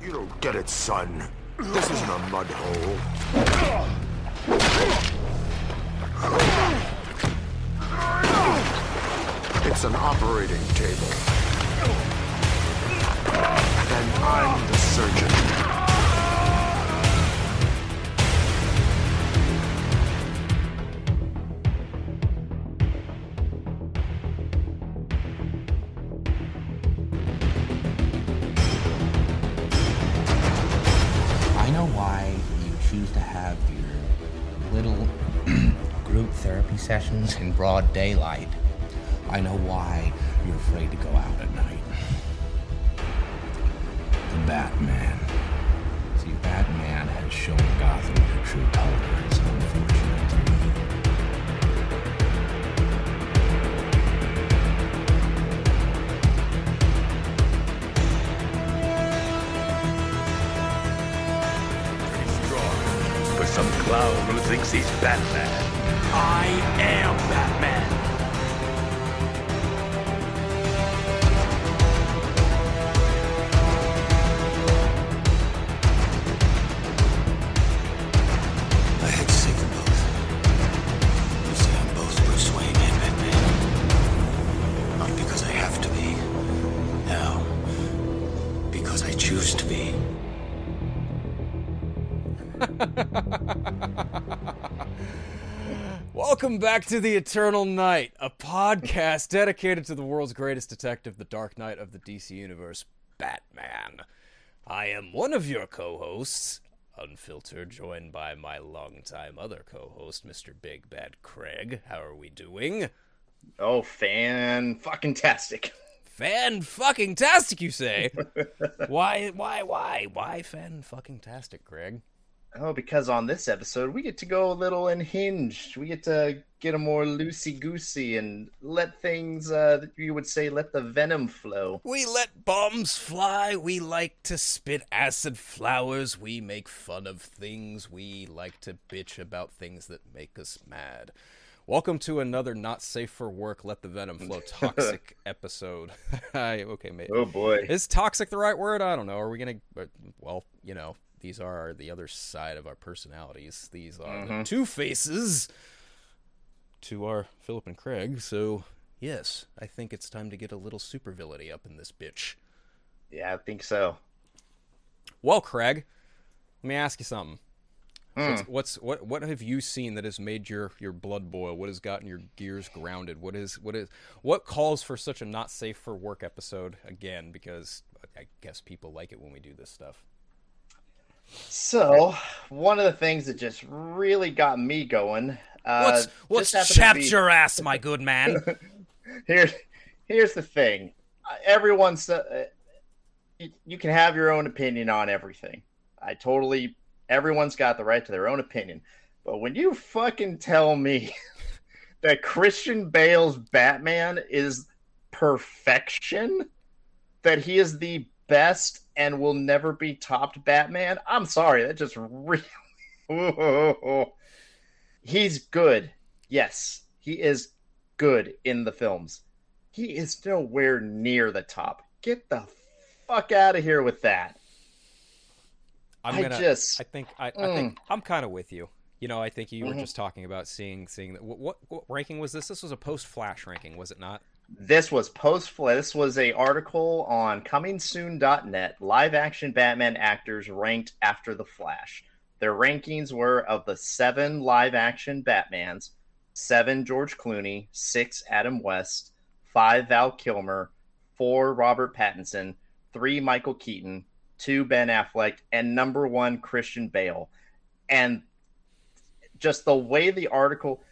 You don't get it, son. This isn't a mud hole. It's an operating table. And I'm the surgeon. Therapy in broad daylight. I know why you're afraid to go out at night. The Batman. See, Batman has shown Gotham their true colors, unfortunately. For some clown who thinks he's Batman. I am Batman. Welcome back to The Eternal Night, a podcast dedicated to the world's greatest detective, the Dark Knight of the DC Universe, Batman. I am one of your co hosts, Unfiltered, joined by my longtime other co host, Mr. Big Bad Craig. How are we doing? Oh, fan fucking tastic. Fan fucking tastic, you say? why, why, why, why fan fucking tastic, Craig? Oh, because on this episode we get to go a little unhinged. We get to get a more loosey goosey and let things, uh, you would say, let the venom flow. We let bombs fly. We like to spit acid flowers. We make fun of things. We like to bitch about things that make us mad. Welcome to another not safe for work, let the venom flow toxic episode. Okay, mate. Oh boy. Is toxic the right word? I don't know. Are we gonna? uh, Well, you know, these are the other side of our personalities. These are the mm-hmm. two faces to our Philip and Craig. So yes, I think it's time to get a little supervillainy up in this bitch. Yeah, I think so. Well, Craig, let me ask you something. What's, hmm. what's what what have you seen that has made your your blood boil? What has gotten your gears grounded? What is what is what calls for such a not safe for work episode again? Because I guess people like it when we do this stuff. So, one of the things that just really got me going. Uh, What's what's chapped be- your ass, my good man? Here's here's the thing. Everyone's uh, you, you can have your own opinion on everything. I totally everyone's got the right to their own opinion. But when you fucking tell me that Christian Bale's Batman is perfection, that he is the best and will never be topped Batman, I'm sorry, that just really He's good. Yes, he is good in the films. He is nowhere near the top. Get the fuck out of here with that. I'm gonna. just- I think. I, I Mm. think I'm kind of with you. You know, I think you were Mhm. just talking about seeing seeing that. What, what what ranking was this? This was a post Flash ranking, was it not? This was post This was a article on comingsoon.net. Live action Batman actors ranked after the Flash. Their rankings were of the seven live action Batmans, seven George Clooney, six Adam West, five Val Kilmer, four Robert Pattinson, three Michael Keaton, two Ben Affleck, and number one Christian Bale. And just the way the article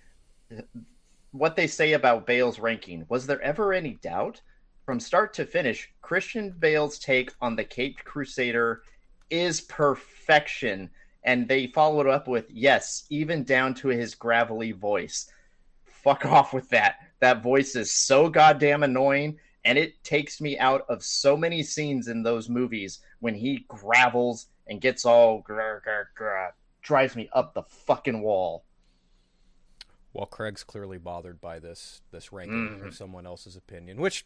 what they say about Bale's ranking. Was there ever any doubt? From start to finish, Christian Bale's take on the Caped Crusader is perfection. And they followed up with, yes, even down to his gravelly voice. Fuck off with that. That voice is so goddamn annoying. And it takes me out of so many scenes in those movies when he gravels and gets all grr, grr, grr, drives me up the fucking wall. Well, Craig's clearly bothered by this this ranking Mhm. of someone else's opinion, which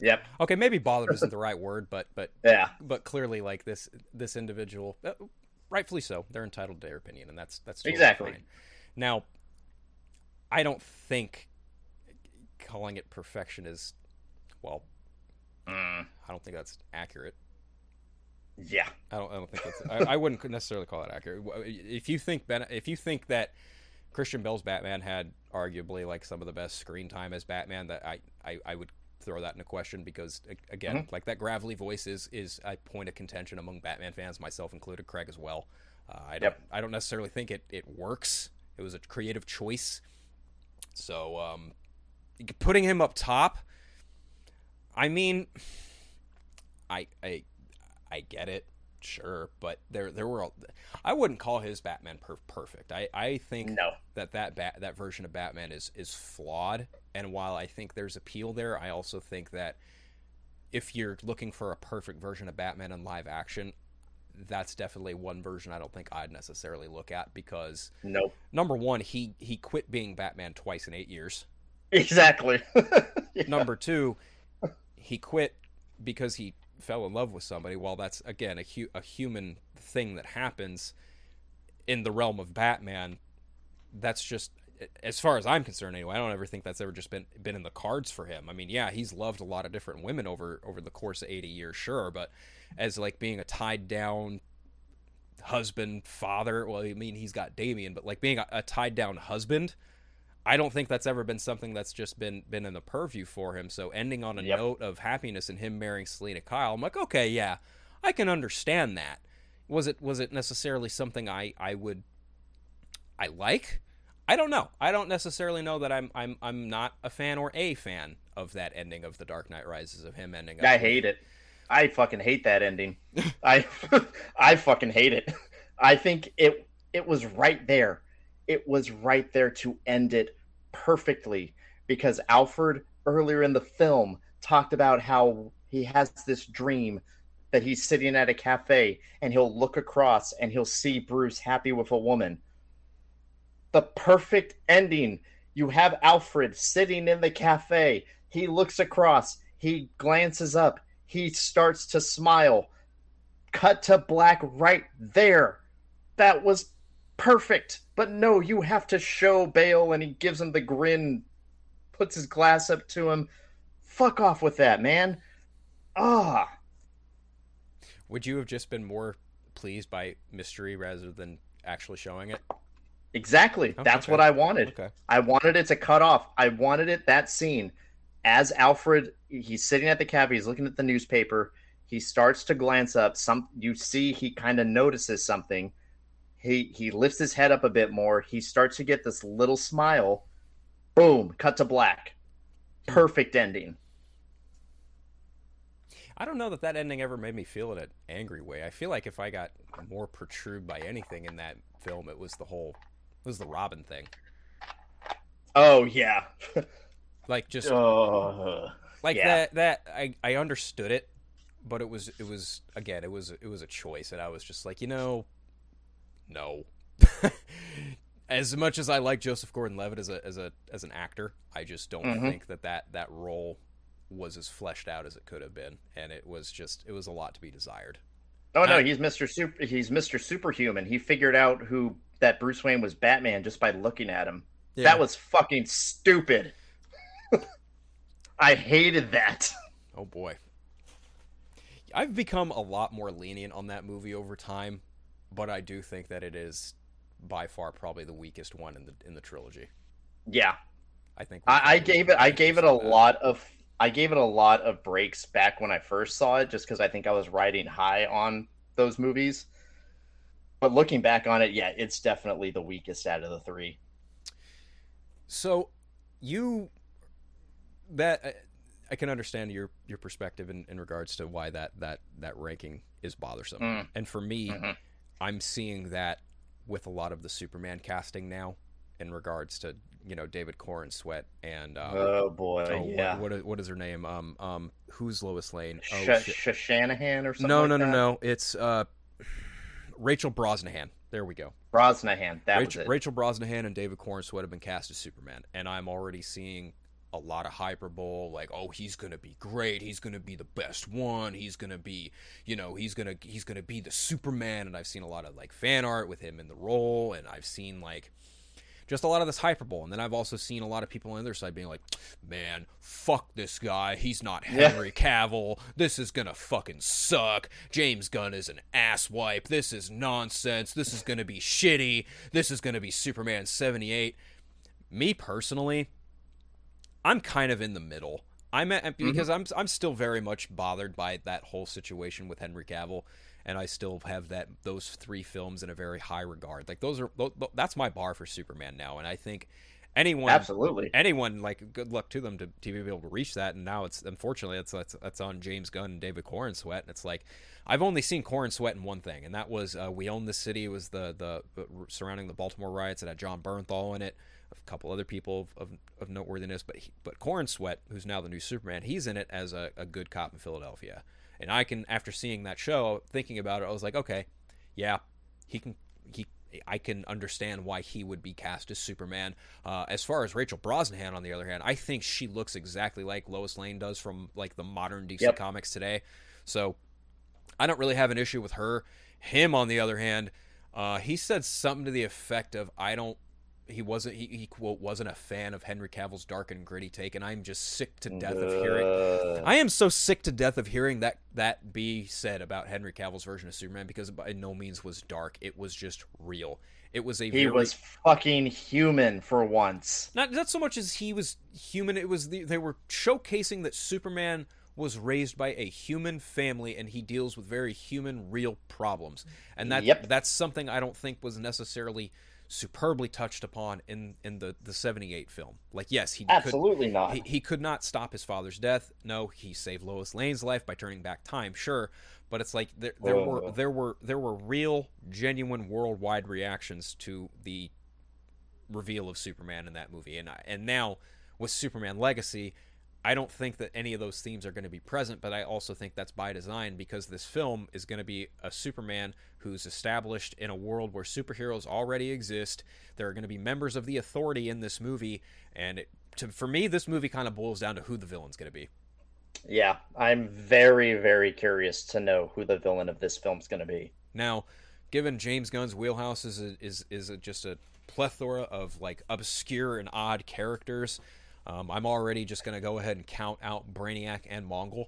Yep. Okay, maybe bothered isn't the right word, but but Yeah. but clearly, like this this individual, uh, rightfully so, they're entitled to their opinion, and that's that's totally Exactly. fine. Now, I don't think calling it perfection is, well, Mm, I don't think that's accurate. yeah. I don't. I don't think that's. I, I wouldn't necessarily call it accurate. If you think Ben, if you think that Christian Bale's Batman had arguably like some of the best screen time as Batman, that I I, I would throw that into question because again, like that gravelly voice is is a point of contention among Batman fans, myself included, Craig as well. Uh, I don't. Yep. I don't necessarily think it it works. It was a creative choice. So um, putting him up top. I mean, I I I get it, sure, but there there were. I wouldn't call his Batman per- perfect. I I think No. that that bat, that version of Batman is is flawed. And while I think there's appeal there, I also think that if you're looking for a perfect version of Batman in live action, that's definitely one version I don't think I'd necessarily look at because Nope. number one, he he quit being Batman twice in eight years. Exactly. Yeah. Number two, he quit because he fell in love with somebody. While that's again a hu- a human thing that happens in the realm of Batman, that's just as far as I'm concerned anyway. I don't ever think that's ever just been been in the cards for him. I mean, yeah, he's loved a lot of different women over over the course of 80 years, sure, but as like being a tied down husband, father, well, I mean, he's got Damian, but like being a, a tied down husband, I don't think that's ever been something that's just been been in the purview for him. So ending on a Yep. note of happiness and him marrying Selina Kyle, I'm like, okay, yeah, I can understand that. Was it was it necessarily something I I would I like? I don't know. I don't necessarily know that I'm I'm I'm not a fan or a fan of that ending of The Dark Knight Rises of him ending. I hate it. I fucking hate that ending. I I fucking hate it. I think it it was right there. It was right there to end it perfectly because Alfred earlier in the film talked about how he has this dream that he's sitting at a cafe and he'll look across and he'll see Bruce happy with a woman. The perfect ending. You have Alfred sitting in the cafe. He looks across. He glances up. He starts to smile. Cut to black right there. That was perfect. But no, you have to show Bale and he gives him the grin, puts his glass up to him. Fuck off with that, man. Ah. Would you have just been more pleased by mystery rather than actually showing it? Exactly. Oh, That's okay. what I wanted. Okay. I wanted it to cut off. I wanted it that scene as Alfred he's sitting at the cafe, he's looking at the newspaper, he starts to glance up, some you see he kind of notices something. He he lifts his head up a bit more, he starts to get this little smile. Boom, cut to black. Perfect ending. I don't know that that ending ever made me feel in an angry way. I feel like if I got more perturbed by anything in that film, it was the whole, it was the Robin thing. Oh yeah. Like just Oh. like yeah. that. That I I understood it, but it was it was again it was it was a choice, and I was just like you know, no. as much as I like Joseph Gordon-Levitt as a as a as an actor, I just don't Mhm. think that that that role was as fleshed out as it could have been, and it was just it was a lot to be desired. Oh no, I- he's Mr. Super he's Mr. Superhuman. He figured out who that Bruce Wayne was Batman just by looking at him. That was fucking stupid. I hated that. Oh boy. I've become a lot more lenient on that movie over time, but I do think that it is by far probably the weakest one in the in the trilogy. Yeah. I think I, I gave it I gave it a lot of I gave it a lot of breaks back when I first saw it just because I think I was riding high on those movies. But looking back on it, yeah, it's definitely the weakest out of the three. So, you that I- I can understand your your perspective in, in regards to why that that that ranking is bothersome. Mm. And for me, Mhm. I'm seeing that with a lot of the Superman casting now in regards to, you know, David Corenswet and um, Oh boy, Oh, what- yeah. what, is, what is her name? Um, um, who's Lois Lane? Oh, Sh- Shanahan or something. no, like no, no, no. It's uh, Rachel Brosnahan. There we go. Brosnahan. That Rachel, was it. Rachel Brosnahan and David Corenswet have been cast as Superman, and I'm already seeing a lot of hyperbole like oh he's going to be great he's going to be the best one he's going to be you know he's going to he's going to be the superman and i've seen a lot of like fan art with him in the role and i've seen like just a lot of this hyperbole and then i've also seen a lot of people on the other side being like man fuck this guy he's not henry cavill this is gonna fucking suck james gunn is an asswipe this is nonsense this is gonna be shitty this is gonna be superman 78 me personally I'm kind of in the middle. I'm at, because I'm I'm still very much bothered by that whole situation with Henry Cavill, and I still have that those three films in a very high regard. Like those are that's my bar for Superman now, and I think anyone Absolutely. anyone like good luck to them to, to be able to reach that. And now it's unfortunately it's that's, that's on James Gunn and David Corenswet, and it's like I've only seen Corenswet in one thing, and that was uh, We Own the City. It was the the surrounding the Baltimore riots. It had Jon Bernthal in it a couple other people of, of, of noteworthiness, but he, but Corenswet, who's now the new Superman, he's in it as a, a good cop in Philadelphia. And I can, after seeing that show, thinking about it, I was like, okay, yeah, he can, he, I can understand why he would be cast as Superman. Uh, as far as Rachel Brosnahan, on the other hand, I think she looks exactly like Lois Lane does from like the modern DC Yep. comics today. So I don't really have an issue with her. Him, on the other hand, uh, he said something to the effect of, "I don't." He wasn't. He, he quote wasn't a fan of Henry Cavill's dark and gritty take, and I'm just sick to death of hearing. I am so sick to death of hearing that that be said about Henry Cavill's version of Superman because it by no means was dark. It was just real. It was a he very, was fucking human for once. not not so much as he was human. It was the, they were showcasing that Superman was raised by a human family and he deals with very human, real problems, and that Yep. that's something I don't think was necessarily superbly touched upon in in the the 78 film like yes he could Absolutely not. he, he could not stop his father's death. No, he saved Lois Lane's life by turning back time. Sure, but it's like there, there were there were there were real, genuine, worldwide reactions to the reveal of Superman in that movie, and I, and now with Superman Legacy, I don't think that any of those themes are going to be present. But I also think that's by design because this film is going to be a Superman who's established in a world where superheroes already exist. There are going to be members of the Authority in this movie, and it, to, for me, this movie kind of boils down to who the villain's going to be. yeah, I'm very, very curious to know who the villain of this film's going to be. Now, given James Gunn's wheelhouse is a, is is a, just a plethora of like obscure and odd characters, um, I'm already just going to go ahead and count out Brainiac and Mongul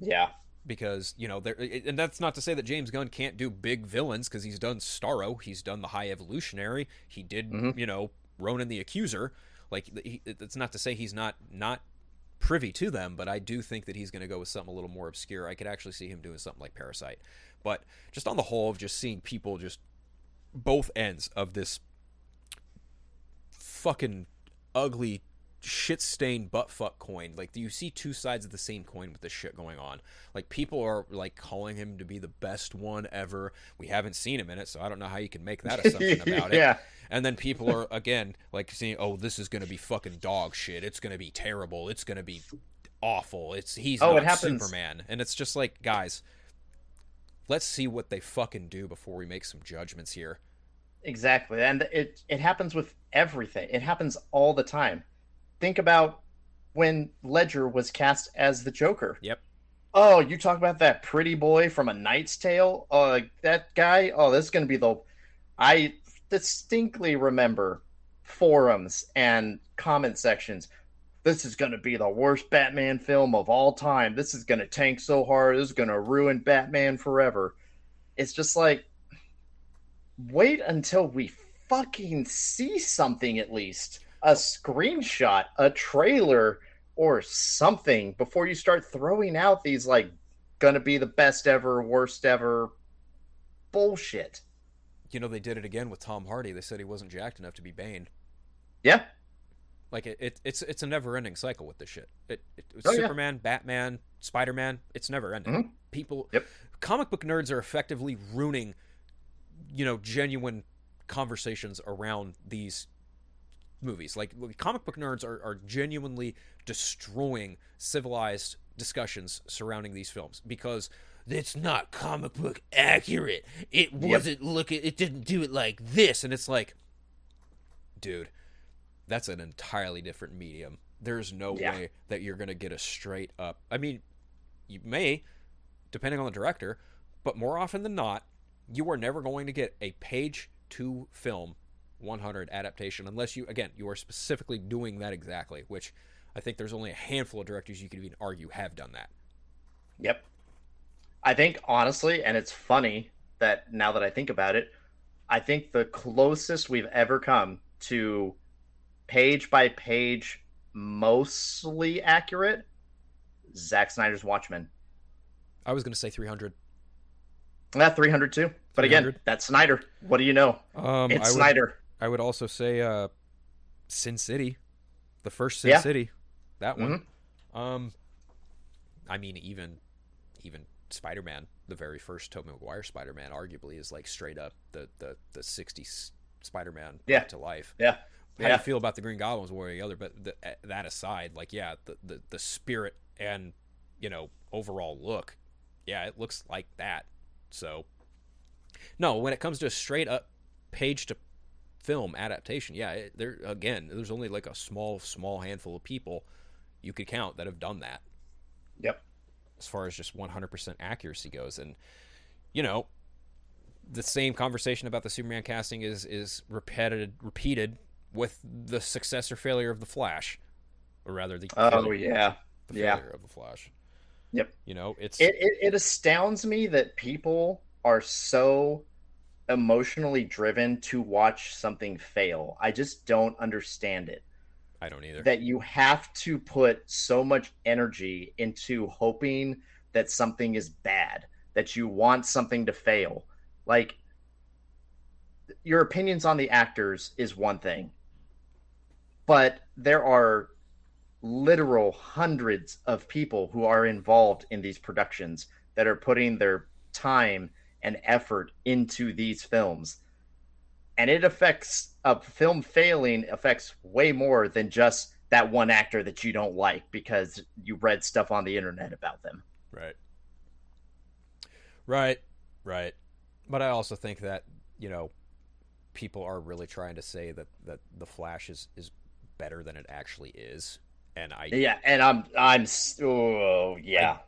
Yeah, because you know there and that's not to say that James Gunn can't do big villains because he's done Starro, he's done the High Evolutionary, he did you know Ronan the Accuser. Like he, it's not to say he's not not privy to them, but I do think that he's going to go with something a little more obscure. I could actually see him doing something like Parasite. But just on the whole of just seeing people just both ends of this fucking ugly shit stained butt fuck coin. Like do you see two sides of the same coin with this shit going on. Like people are like calling him to be the best one ever. We haven't seen him in it, so I don't know how you can make that assumption about it. Yeah. And then people are again like saying, "Oh, this is going to be fucking dog shit. It's going to be terrible. It's going to be awful. It's he's Oh, not it Superman." And it's just like, guys, let's see what they fucking do before we make some judgments here. Exactly. And it it happens with everything. It happens all the time. Think about when Ledger was cast as the Joker. Yep. Oh, you talk about that pretty boy from A Knight's Tale? Oh, like that guy? Oh, this is going to be the I distinctly remember forums and comment sections. This is going to be the worst Batman film of all time. This is going to tank so hard. This is going to ruin Batman forever. It's just like wait until we fucking see something at least a screenshot a trailer or something before you start throwing out these like gonna be the best ever worst ever bullshit You know, they did it again with Tom Hardy. They said he wasn't jacked enough to be Bane. yeah Like it, it it's it's a never ending cycle with this shit. It, it Oh, yeah. Superman, Batman, Spider Man. It's never ending. Mhm. People, Yep. comic book nerds are effectively ruining, you know, genuine conversations around these movies. Like comic book nerds are, are genuinely destroying civilized discussions surrounding these films because it's not comic book accurate. It wasn't looking. It didn't do it like this, and it's like, dude, that's an entirely different medium. There's no Yeah. way that you're going to get a straight up. I mean, you may, depending on the director, but more often than not, you are never going to get a page to film 100 adaptation unless you, again, you are specifically doing that exactly, which I think there's only a handful of directors you could even argue have done that. Yep. I think honestly, and it's funny that now that I think about it, I think the closest we've ever come to page by page, mostly accurate, Zack Snyder's Watchmen. I was going to say 300. That 300 too. But again, 300. that's Snyder. What do you know? Um, it's would, Snyder. I would also say uh, Sin City, the first Sin Yeah. City, that one. Um, I mean, even even Spider Man, the very first Tobey Maguire Spider Man, arguably is like straight up the the the '60s Spider Man Yeah. to life. Yeah. How do Yeah. you feel about the Green Goblins one or the other? But the, that aside, like yeah, the, the the spirit and you know overall look, yeah, it looks like that. So no, when it comes to a straight up page to film adaptation, yeah, it, there again, there's only like a small small handful of people you could count that have done that Yep. as far as just 100% accuracy goes and you know the same conversation about the superman casting is is repeated repeated with the success or failure of the flash or rather the Oh failure, yeah. the yeah. failure of the flash Yep. you know it's It, it it astounds me that people are so emotionally driven to watch something fail. I just don't understand it. i don't either That you have to put so much energy into hoping that something is bad, that you want something to fail. Like your opinions on the actors is one thing. But there are literal hundreds of people who are involved in these productions that are putting their time and effort into these films and it affects a film failing affects way more than just that one actor that you don't like because you read stuff on the internet about them Right. Right. Right. But I also think that, you know, people are really trying to say that, that the Flash is, is better than it actually is. And I yeah and i'm i'm oh yeah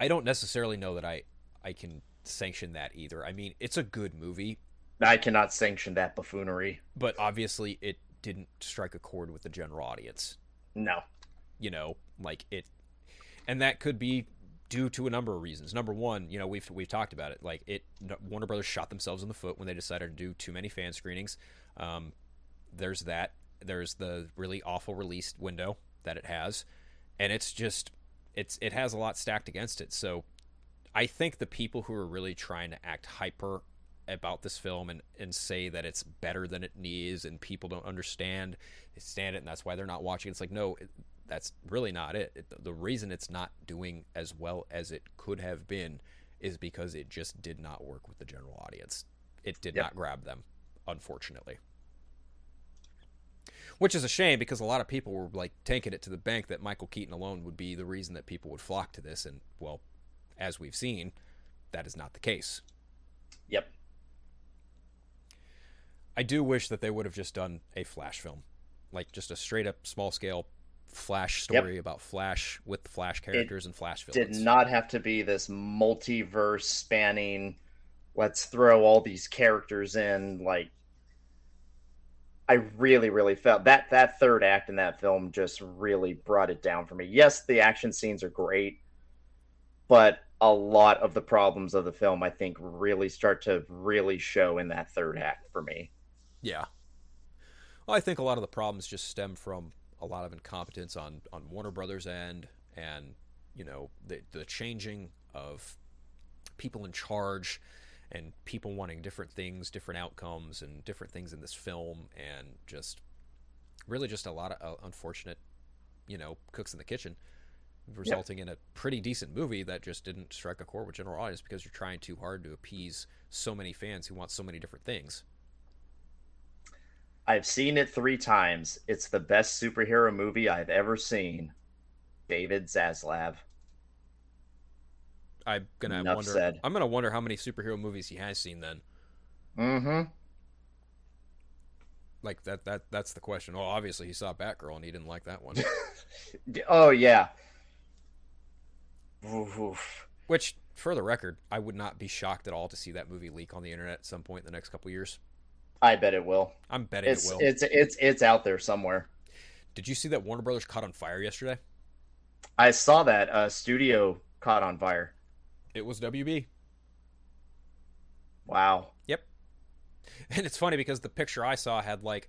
I don't necessarily know that I I can sanction that either. I mean, it's a good movie, I, cannot sanction that buffoonery. But obviously it didn't strike a chord with the general audience. no. You know like it and that could be due to a number of reasons. Number one you know we've we've talked about it. Like it warner brothers shot themselves in the foot when they decided to do too many fan screenings. Um, there's that. There's the really awful release window that it has. And it's just it's it has a lot stacked against it. So i think the people who are really trying to act hyper about this film and, and say that it's better than it needs and people don't understand stand it and that's why they're not watching it's like no it, that's really not it. it. The reason it's not doing as well as it could have been is because it just did not work with the general audience. It did Yep. not grab them, unfortunately. Which is a shame because a lot of people were like tanking it to the bank that Michael Keaton alone would be the reason that people would flock to this and well, as we've seen, that is not the case. yep I do wish that they would have just done a Flash film, like just a straight up small scale Flash story about Flash with Flash characters and Flash films. Did not have to be this multiverse spanning let's throw all these characters in like i really really felt that that third act in that film just really brought it down for me yes the action scenes are great but a lot of the problems of the film i think really start to really show in that third act for me Yeah. Well, I think a lot of the problems just stem from a lot of incompetence on on Warner Brothers' end, and you know the the changing of people in charge, and people wanting different things, different outcomes, and different things in this film, and just really just a lot of uh, unfortunate, you know, cooks in the kitchen, resulting in a pretty decent movie that just didn't strike a chord with general audience because you're trying too hard to appease so many fans who want so many different things. i've seen it three times it's the best superhero movie i've ever seen david zaslav I'm gonna Enough wonder. said. I'm gonna wonder how many superhero movies he has seen then. mm-hmm Like that that that's the question. Oh, obviously he saw Batgirl and he didn't like that one. Oh yeah. Oof, oof. Which, for the record, I would not be shocked at all to see that movie leak on the internet at some point in the next couple years. I bet it will. I'm betting It's it will. it's it's it's out there somewhere. Did you see that Warner Brothers caught on fire yesterday? I saw that uh, studio caught on fire. It was WB. Wow. Yep. And it's funny because the picture I saw had like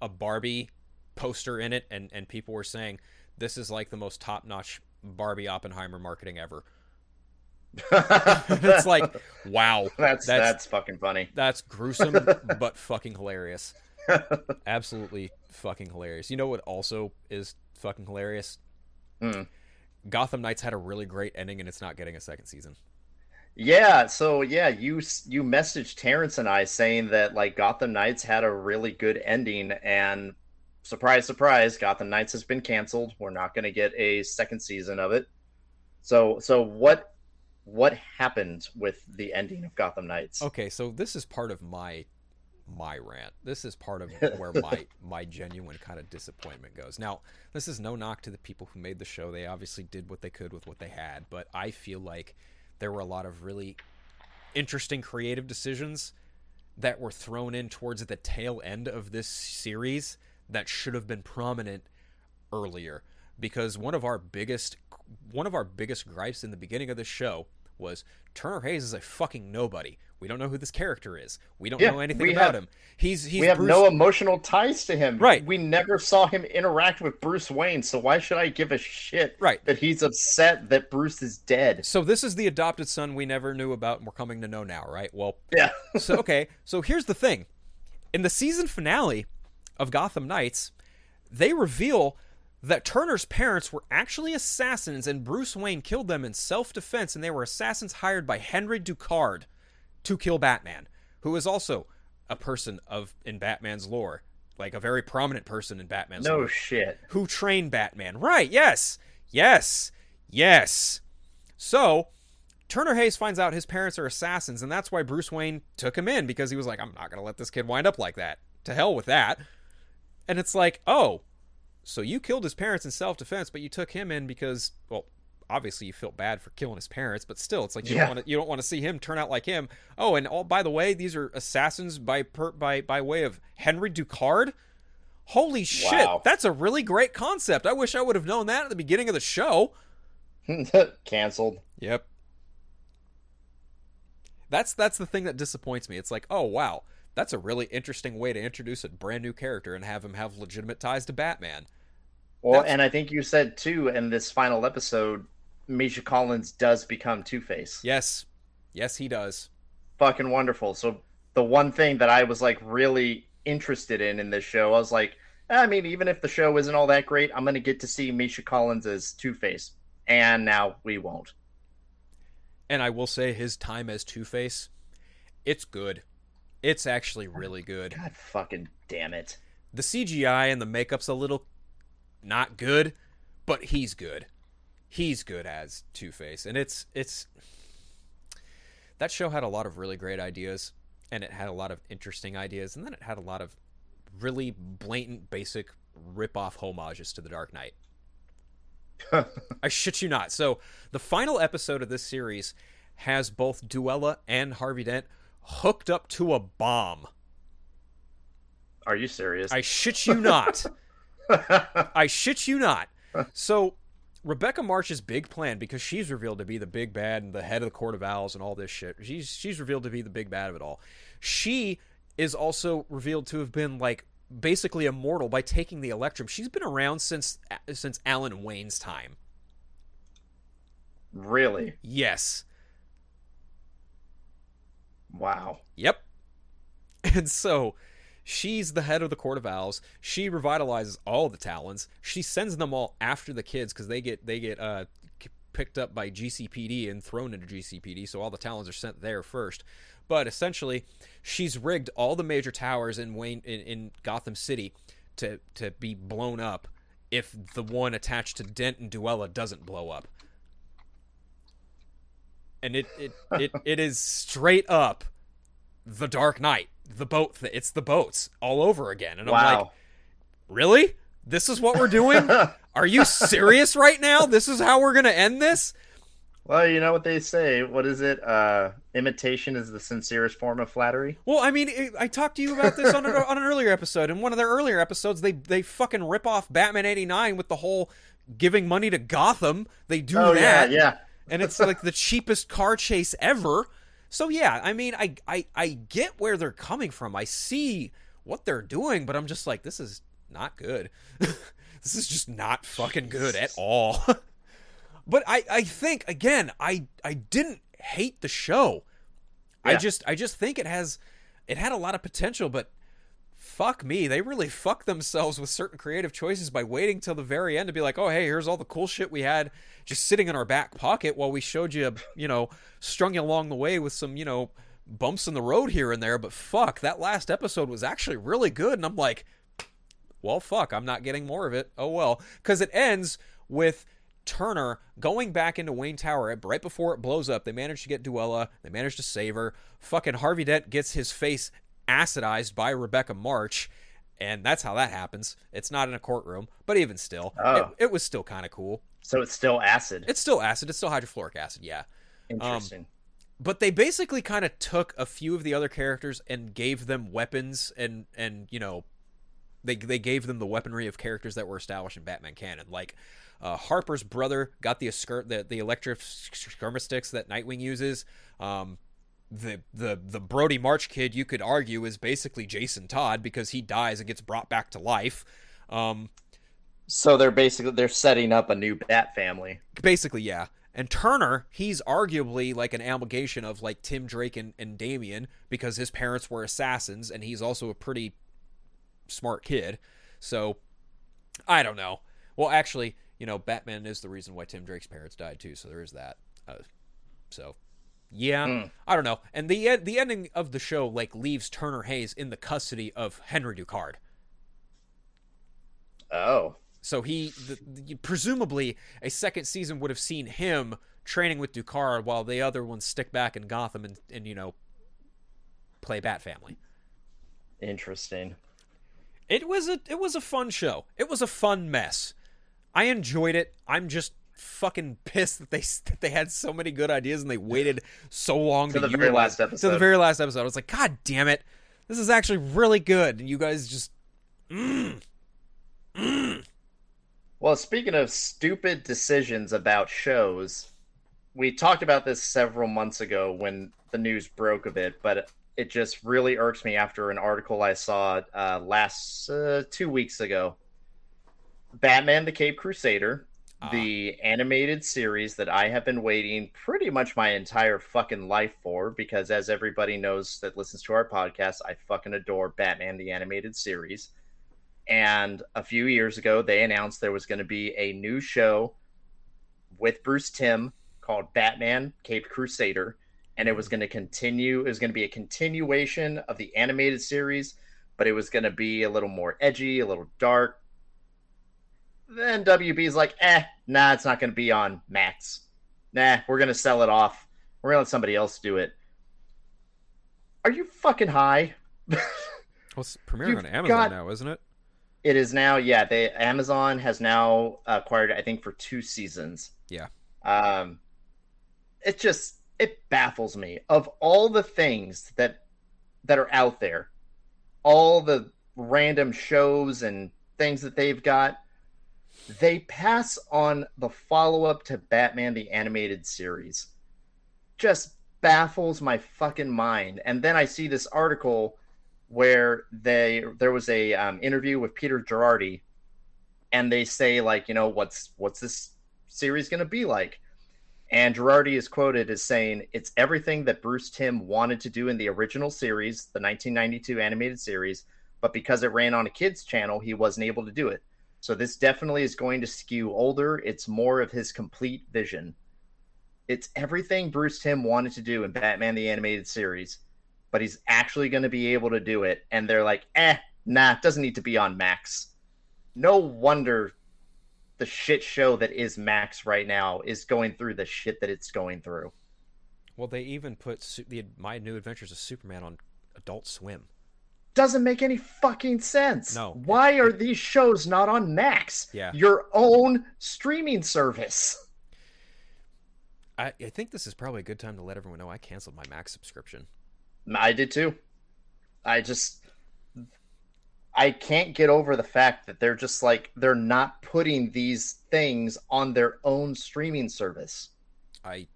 a Barbie poster in it, and, and people were saying this is like the most top notch Barbie Oppenheimer marketing ever. it's like, wow. that's, that's that's fucking funny. that's gruesome but fucking hilarious. Absolutely fucking hilarious. You know what also is fucking hilarious? Hmm. Gotham Knights had a really great ending and it's not getting a second season. Yeah, so yeah, you you messaged Terrence and I saying that like Gotham Knights had a really good ending, and surprise, surprise, Gotham Knights has been canceled. We're not going to get a second season of it. So so what what happened with the ending of Gotham Knights? Okay, so this is part of my my rant. This is part of where my my genuine kind of disappointment goes. Now, this is no knock to the people who made the show. They obviously did what they could with what they had, but I feel like there were a lot of really interesting creative decisions that were thrown in towards the tail end of this series that should have been prominent earlier because one of our biggest one of our biggest gripes in the beginning of this show was Turner Hayes is a fucking nobody. We don't know who this character is. We don't Yeah, know anything about have- him. He's he's we have Bruce- no emotional ties to him. Right. We never saw him interact with Bruce Wayne, so why should I give a shit Right. that he's upset that Bruce is dead? So this is the adopted son we never knew about and we're coming to know now, right? Well, Yeah. so okay, so here's the thing. In the season finale of Gotham Knights, they reveal that Turner's parents were actually assassins and Bruce Wayne killed them in self-defense and they were assassins hired by Henry Ducard to kill Batman, who is also a person of in Batman's lore, like a very prominent person in Batman's no lore shit. who trained Batman. Right, yes. Yes. Yes. So, Turner Hayes finds out his parents are assassins, and that's why Bruce Wayne took him in because he was like, I'm not going to let this kid wind up like that. To hell with that. And it's like, oh, so you killed his parents in self defense, but you took him in because, well, obviously you felt bad for killing his parents, but still, it's like you Yeah. don't want to you don't want to see him turn out like him. Oh, and all by the way, these are assassins by per, by by way of Henry Ducard. Holy shit, Wow. that's a really great concept. I wish I would have known that at the beginning of the show. Cancelled. Yep. That's that's the thing that disappoints me. It's like, oh wow, that's a really interesting way to introduce a brand new character and have him have legitimate ties to Batman. Well, That's- and I think you said too in this final episode, Misha Collins does become Two Face. Yes, yes, he does. Fucking wonderful. So the one thing that I was like really interested in in this show, I was like, eh, I mean, even if the show isn't all that great, I'm gonna get to see Misha Collins as Two Face, and now we won't. And I will say his time as Two Face, it's good. It's actually oh really good. God fucking damn it. The CGI and the makeup's a little not good, but he's good. He's good as Two Face, and it's it's that show had a lot of really great ideas, and it had a lot of interesting ideas, and then it had a lot of really blatant, basic rip-off homages to The Dark Knight. I shit you not. So the final episode of this series has both Duela and Harvey Dent hooked up to a bomb. Are you serious? I shit you not. I shit you not. So Rebecca March's big plan, because she's revealed to be the big bad and the head of the Court of Owls and all this shit. She's she's revealed to be the big bad of it all. She is also revealed to have been like basically immortal by taking the Electrum. She's been around since since Alan Wayne's time. really? Yes. Wow. Yep. And so she's the head of the Court of Owls. She revitalizes all the Talons. She sends them all after the kids because they get they get uh, picked up by GCPD and thrown into GCPD. So all the Talons are sent there first. But essentially, she's rigged all the major towers in Wayne in, in Gotham City to to be blown up if the one attached to Dent and Duela doesn't blow up. And it it, it, it is straight up the Dark Knight. the boat. Th- it's the boats all over again, and I'm like, really? This is what we're doing? Are you serious right now? This is how we're gonna end this? well, you know what they say. What is it? Uh, imitation is the sincerest form of flattery. Well, I mean, it, I talked to you about this on an, on an earlier episode. In one of their earlier episodes, they they fucking rip off Batman eighty nine with the whole giving money to Gotham. They do Oh that, yeah, yeah. And it's like the cheapest car chase ever. So yeah, I mean, I I I get where they're coming from. I see what they're doing, but I'm just like, this is not good. this is just not fucking good at all. but I I think again, I I didn't hate the show. I just I just think it has it had a lot of potential, but fuck me, they really fuck themselves with certain creative choices by waiting till the very end to be like, oh hey, here's all the cool shit we had just sitting in our back pocket while we showed you, you know, strung you along the way with some, you know, bumps in the road here and there. But fuck, that last episode was actually really good, and I'm like, well, fuck, I'm not getting more of it. Oh well, because it ends with Turner going back into Wayne Tower right before it blows up. They manage to get Duela. They manage to save her. Fucking Harvey Dent gets his face acidized by Rebecca March, and that's how that happens. It's not in a courtroom, but even still, Oh. it, it was still kind of cool. So it's still acid. It's still acid. It's still hydrofluoric acid. Yeah Interesting. but they basically kind of took a few of the other characters and gave them weapons and and you know they they gave them the weaponry of characters that were established in Batman canon like uh, Harper's brother got the skirt the the electric escrima sticks that Nightwing uses um the the the Brody March kid you could argue is basically Jason Todd because he dies and gets brought back to life. Um so they're basically they're setting up a new Bat family. basically yeah. And turner he's arguably like an amalgamation of like tim drake and, and damian because his parents were assassins and he's also a pretty smart kid. So i don't know. Well actually you know batman is the reason why tim drake's parents died too so there is that. Uh, so yeah Hmm. i don't know and the the ending of the show like leaves turner hayes in the custody of henry ducard Oh. so he, the, the, presumably, a second season would have seen him training with Ducard while the other ones stick back in Gotham and, and you know, play Bat Family. Interesting. It was a it was a fun show. It was a fun mess. I enjoyed it. I'm just fucking pissed that they that they had so many good ideas and they waited so long To to, the very last episode. To the very last episode, I was like, God damn it! This is actually really good, and you guys just Well, speaking of stupid decisions about shows, we talked about this several months ago when the news broke of it, but it just really irks me after an article I saw uh, last uh, two weeks ago. Batman the Caped Crusader, Uh, the animated series that I have been waiting pretty much my entire fucking life for, because as everybody knows that listens to our podcast, I fucking adore Batman the animated series. And a few years ago, they announced there was going to be a new show with Bruce Timm called Batman Caped Crusader. And it was going to continue, it was going to be a continuation of the animated series, but it was going to be a little more edgy, a little dark. Then WB's like, eh, nah, it's not going to be on Max. Nah, we're going to sell it off. We're going to let somebody else do it. Are you fucking high? well, it's premiering You've on Amazon got- now, isn't it? It is now, yeah. They Amazon has now acquired, it, I think, for two seasons. Yeah. Um, it just it baffles me. Of all the things that that are out there, all the random shows and things that they've got, they pass on the follow up to Batman the Animated Series. Just baffles my fucking mind. And then I see this article where they there was a um, interview with Peter Girardi, and they say like, you know, what's what's this series going to be like? And Girardi is quoted as saying, "It's everything that Bruce Timm wanted to do in the original series, the 1992 animated series, but because it ran on a kids channel, he wasn't able to do it. So this definitely is going to skew older. It's more of his complete vision. It's everything Bruce Timm wanted to do in Batman the animated series, but he's actually going to be able to do it. And they're like, eh, nah, doesn't need to be on Max. No wonder the shit show that is Max right now is going through the shit that it's going through. Well, they even put the My New Adventures of Superman on Adult Swim. Doesn't make any fucking sense. No. Why are these shows not on Max? Yeah. Your own streaming service. I, I think this is probably a good time to let everyone know I canceled my Max subscription. I did too. I just I can't get over the fact that they're just like they're not putting these things on their own streaming service. I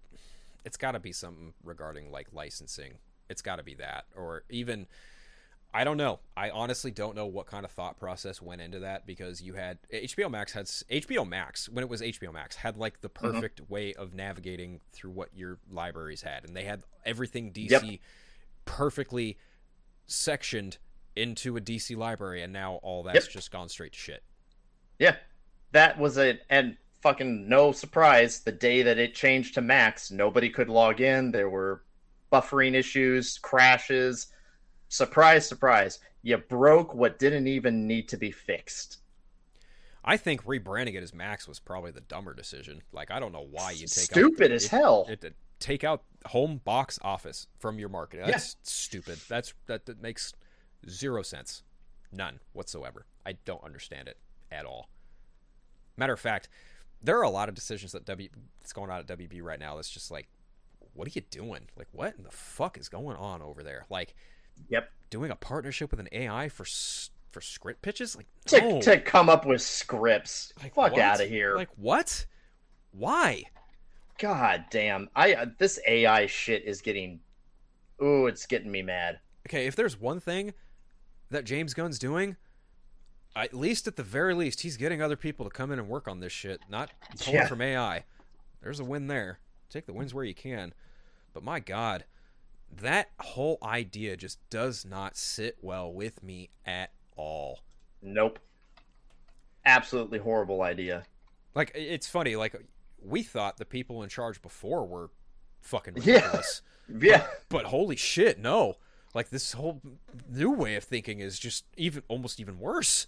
it's got to be something regarding like licensing. It's got to be that or even I don't know. I honestly don't know what kind of thought process went into that because you had HBO Max had HBO Max when it was HBO Max had like the mm-hmm. perfect way of navigating through what your libraries had and they had everything DC Yep. perfectly sectioned into a DC library and now all that's Yep. just gone straight to shit. Yeah. That was it and fucking no surprise the day that it changed to Max, nobody could log in. There were buffering issues, crashes. Surprise, surprise. You broke what didn't even need to be fixed. I think rebranding it as Max was probably the dumber decision. Like I don't know why you take Stupid out, as it- hell. It, it- take out home box office from your marketing. That's stupid. That's that, that makes zero sense. None whatsoever. I don't understand it at all. Matter of fact, there are a lot of decisions that W that's going on at WB right now that's just like what are you doing? Like what in the fuck is going on over there? Like Yep. doing a partnership with an AI for for script pitches? Like To, no. to come up with scripts. Like, Fuck out of here. Like what? Why? God damn. I uh, this AI shit is getting Ooh, it's getting me mad. Okay, if there's one thing that James Gunn's doing, at least at the very least, he's getting other people to come in and work on this shit, not pulling Yeah. from AI. There's a win there. Take the wins where you can. But my God, that whole idea just does not sit well with me at all. Nope. Absolutely horrible idea. Like, it's funny, like, we thought the people in charge before were fucking Yeah. ridiculous. Yeah. but holy shit, no. Like this whole new way of thinking is just even almost even worse.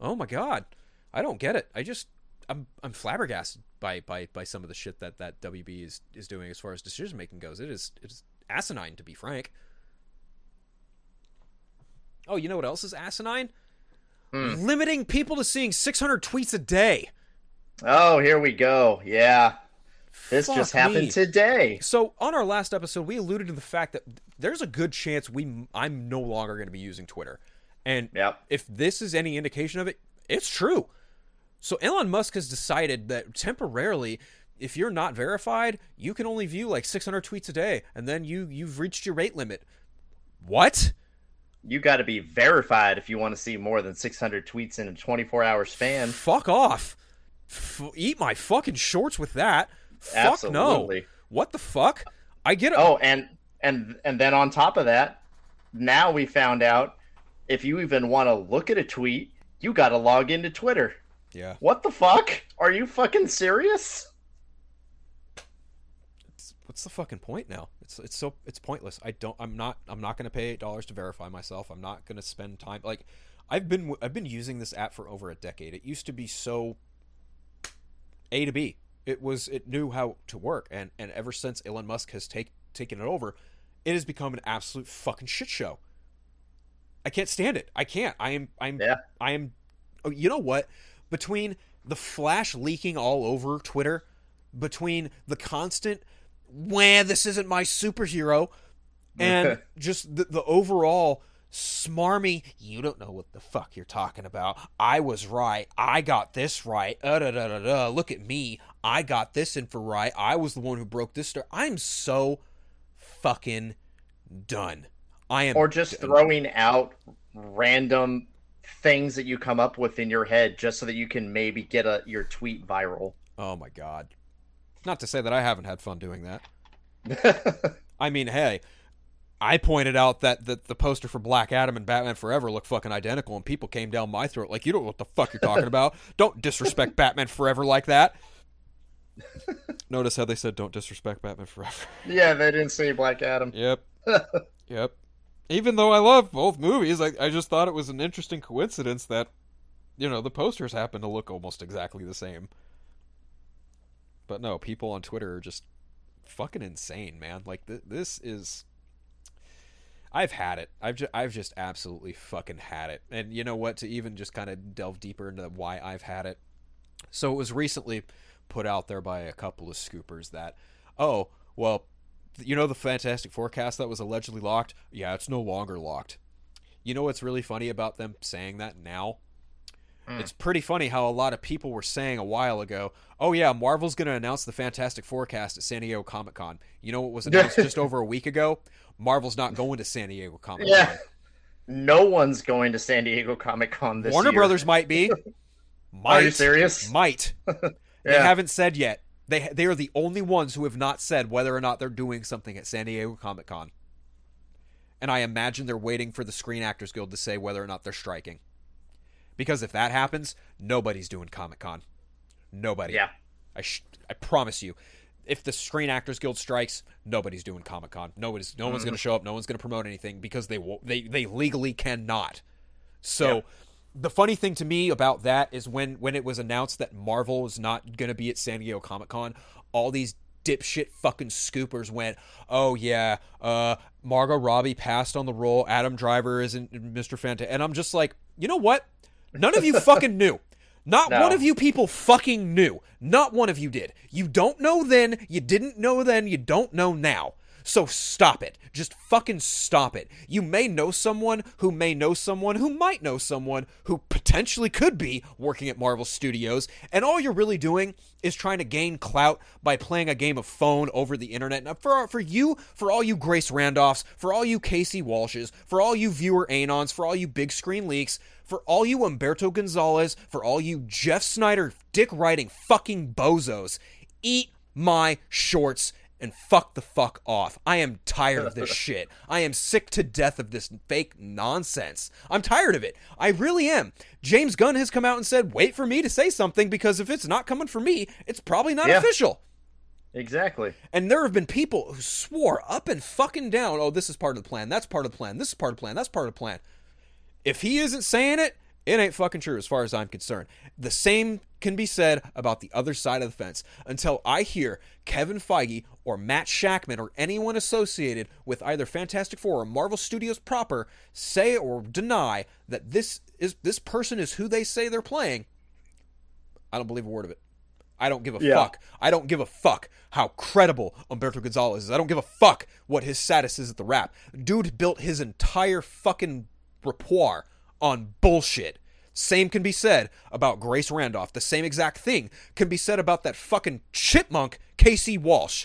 Oh my god. I don't get it. I just I'm I'm flabbergasted by by by some of the shit that that WB is is doing as far as decision making goes. It is it is asinine to be frank. Oh, you know what else is asinine? Hmm. Limiting people to seeing 600 tweets a day. Oh, here we go. Yeah. This Fuck just happened me. today. So on our last episode, we alluded to the fact that there's a good chance we I'm no longer going to be using Twitter, and Yep. if this is any indication of it, it's true. So Elon Musk has decided that temporarily, if you're not verified, you can only view like 600 tweets a day, and then you you've reached your rate limit. What? You got to be verified if you want to see more than 600 tweets in a 24 hour span. Fuck off. F- eat my fucking shorts with that. Fuck no. What the fuck? I get it. Oh, and and and then on top of that, now we found out if you even want to look at a tweet, you got to log into Twitter. Yeah. What the fuck? Are you fucking serious? it's- what's the fucking point now? It's it's so it's pointless. I don't. I'm not. I'm not going to pay eight dollars to verify myself. I'm not going to spend time. Like, I've been I've been using this app for over a decade. It used to be so A to B. It was it knew how to work, and and ever since Elon Musk has take taken it over, it has become an absolute fucking shit show. I can't stand it. I can't. I am. I'm. Yeah. I am. Oh, you know what? Between the flash leaking all over Twitter, between the constant, "Wah, this isn't my superhero," and just the, the overall smarmy, "You don't know what the fuck you're talking about. I was right. I got this right. Uh, da, da, da, da. Look at me. I got this info right. I was the one who broke this story. I'm so fucking done. I am. Or just throwing out random things that you come up with in your head just so that you can maybe get a your tweet viral. Oh my god. Not to say that I haven't had fun doing that. I mean, hey, I pointed out that the, the poster for Black Adam and Batman Forever look fucking identical, and people came down my throat like, you don't know what the fuck you're talking about. Don't disrespect Batman Forever like that. Notice how they said don't disrespect Batman Forever. yeah, they didn't say Black Adam. Yep. yep. Even though I love both movies, I, I just thought it was an interesting coincidence that, you know, the posters happen to look almost exactly the same. But no, people on Twitter are just fucking insane, man. Like, th- this is. I've had it. I've just, I've just absolutely fucking had it. And you know what? To even just kind of delve deeper into why I've had it. So it was recently put out there by a couple of scoopers that, oh, well, you know the Fantastic Four cast that was allegedly locked? Yeah, it's no longer locked. You know what's really funny about them saying that now? Hmm. It's pretty funny how a lot of people were saying a while ago, "Oh yeah, Marvel's going to announce the Fantastic Four cast at San Diego Comic Con." You know what was announced just over a week ago? Marvel's not going to San Diego Comic Con. Yeah. No one's going to San Diego Comic Con this Warner year. Warner Brothers might be. Might. Are you serious? Might. They haven't said yet. They they are the only ones who have not said whether or not they're doing something at San Diego Comic Con. And I imagine they're waiting for the Screen Actors Guild to say whether or not they're striking. Because if that happens, nobody's doing Comic Con. Nobody. Yeah. I sh- I promise you. If the Screen Actors Guild strikes, nobody's doing Comic Con. Nobody's no one's going to mm-hmm. show up. No one's going to promote anything because they they they legally cannot. So the funny thing to me about that is when when it was announced that Marvel was not going to be at San Diego Comic Con, all these dipshit fucking scoopers went, "Oh yeah, uh Margot Robbie passed on the role. Adam Driver isn't Mr. Fantastic." And I'm just like, "You know what? None of you fucking knew. Not No. one of you people fucking knew. Not one of you did. You don't know then, you didn't know then, you don't know now. So stop it. Just fucking stop it. You may know someone who may know someone who might know someone who potentially could be working at Marvel Studios, and all you're really doing is trying to gain clout by playing a game of phone over the internet. Now, for for you, for all you Grace Randolphs, for all you Casey Walshes, for all you viewer Anons, for all you big screen leaks, for all you Umberto Gonzalez, for all you Jeff Sneider dick writing fucking bozos, eat my shorts and fuck the fuck off. I am tired of this shit. I am sick to death of this fake nonsense. I'm tired of it. I really am. James Gunn has come out and said, wait for me to say something because if it's not coming from me, it's probably not Yeah. official. Exactly. And there have been people who swore up and fucking down, oh, this is part of the plan, that's part of the plan, this is part of the plan, that's part of the plan. If he isn't saying it, it ain't fucking true as far as I'm concerned. The same can be said about the other side of the fence. Until I hear Kevin Feige or Matt Shakman or anyone associated with either Fantastic Four or Marvel Studios proper say or deny that this is this person is who they say they're playing, I don't believe a word of it. I don't give a Yeah. fuck. I don't give a fuck how credible Umberto Gonzalez is. I don't give a fuck what his status is at The Wrap. Dude built his entire fucking repertoire on bullshit. Same can be said about Grace Randolph. The same exact thing can be said about that fucking chipmunk Casey Walsh.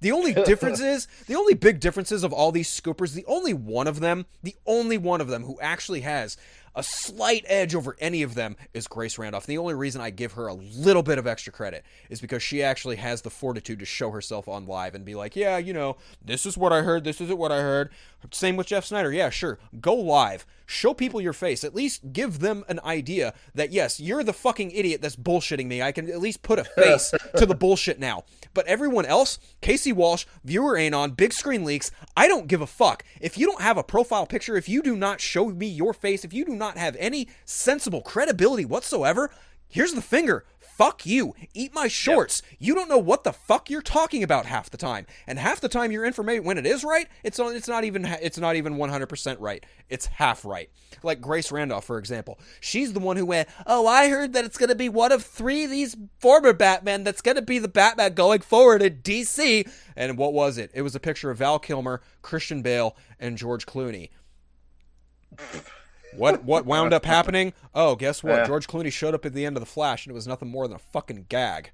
The only difference is, the only big differences of all these scoopers, the only one of them, the only one of them who actually has a slight edge over any of them is Grace Randolph. The only reason I give her a little bit of extra credit is because she actually has the fortitude to show herself on live and be like, yeah, you know, this is what I heard, this isn't what I heard. Same with Jeff Sneider. Yeah, sure. Go live. Show people your face. At least give them an idea that, yes, you're the fucking idiot that's bullshitting me. I can at least put a face to the bullshit now. But everyone else, Casey Walsh, Viewer Anon, Big Screen Leaks, I don't give a fuck. If you don't have a profile picture, if you do not show me your face, if you do not have any sensible credibility whatsoever, here's the finger. Fuck you. Eat my shorts. You don't know what the fuck you're talking about half the time. And half the time your information when it is right, it's on, it's not even it's not even 100% right. It's half right. Like Grace Randolph for example. She's the one who went, "Oh, I heard that it's going to be one of 3 of these former Batman that's going to be the Batman going forward at DC." And what was it? It was a picture of Val Kilmer, Christian Bale, and George Clooney. What what wound up happening? Oh, guess what? Yeah. George Clooney showed up at the end of the Flash, and it was nothing more than a fucking gag.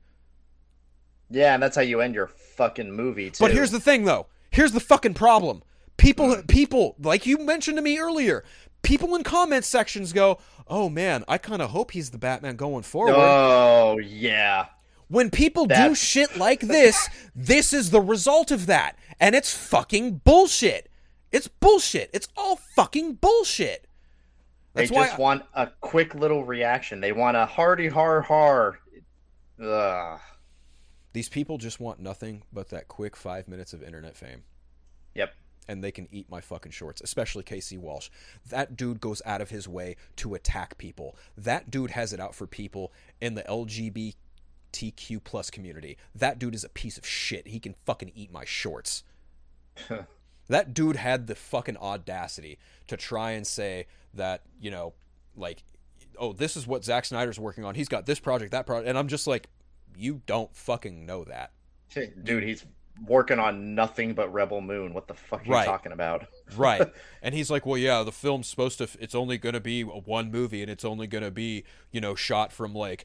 Yeah, and that's how you end your fucking movie too. But here's the thing, though. Here's the fucking problem. People, mm. people, like you mentioned to me earlier, people in comment sections go, "Oh man, I kind of hope he's the Batman going forward." Oh yeah. when people do shit like this, this is the result of that, and it's fucking bullshit. It's bullshit. It's all fucking bullshit. They That's why just want a quick little reaction. They want a hearty har har. Ugh. these people just want nothing but that quick five minutes of internet fame. Yep. and they can eat my fucking shorts, especially Casey Walsh. That dude goes out of his way to attack people. That dude has it out for people in the LGBTQ plus community. That dude is a piece of shit. He can fucking eat my shorts. That dude had the fucking audacity to try and say that, you know, like, oh, this is what Zack Snyder's working on. He's got this project, that project. And I'm just like, you don't fucking know that. Dude, he's working on nothing but Rebel Moon. What the fuck are you talking about? right and he's like well yeah the film's supposed to it's only going to be one movie and it's only going to be you know shot from like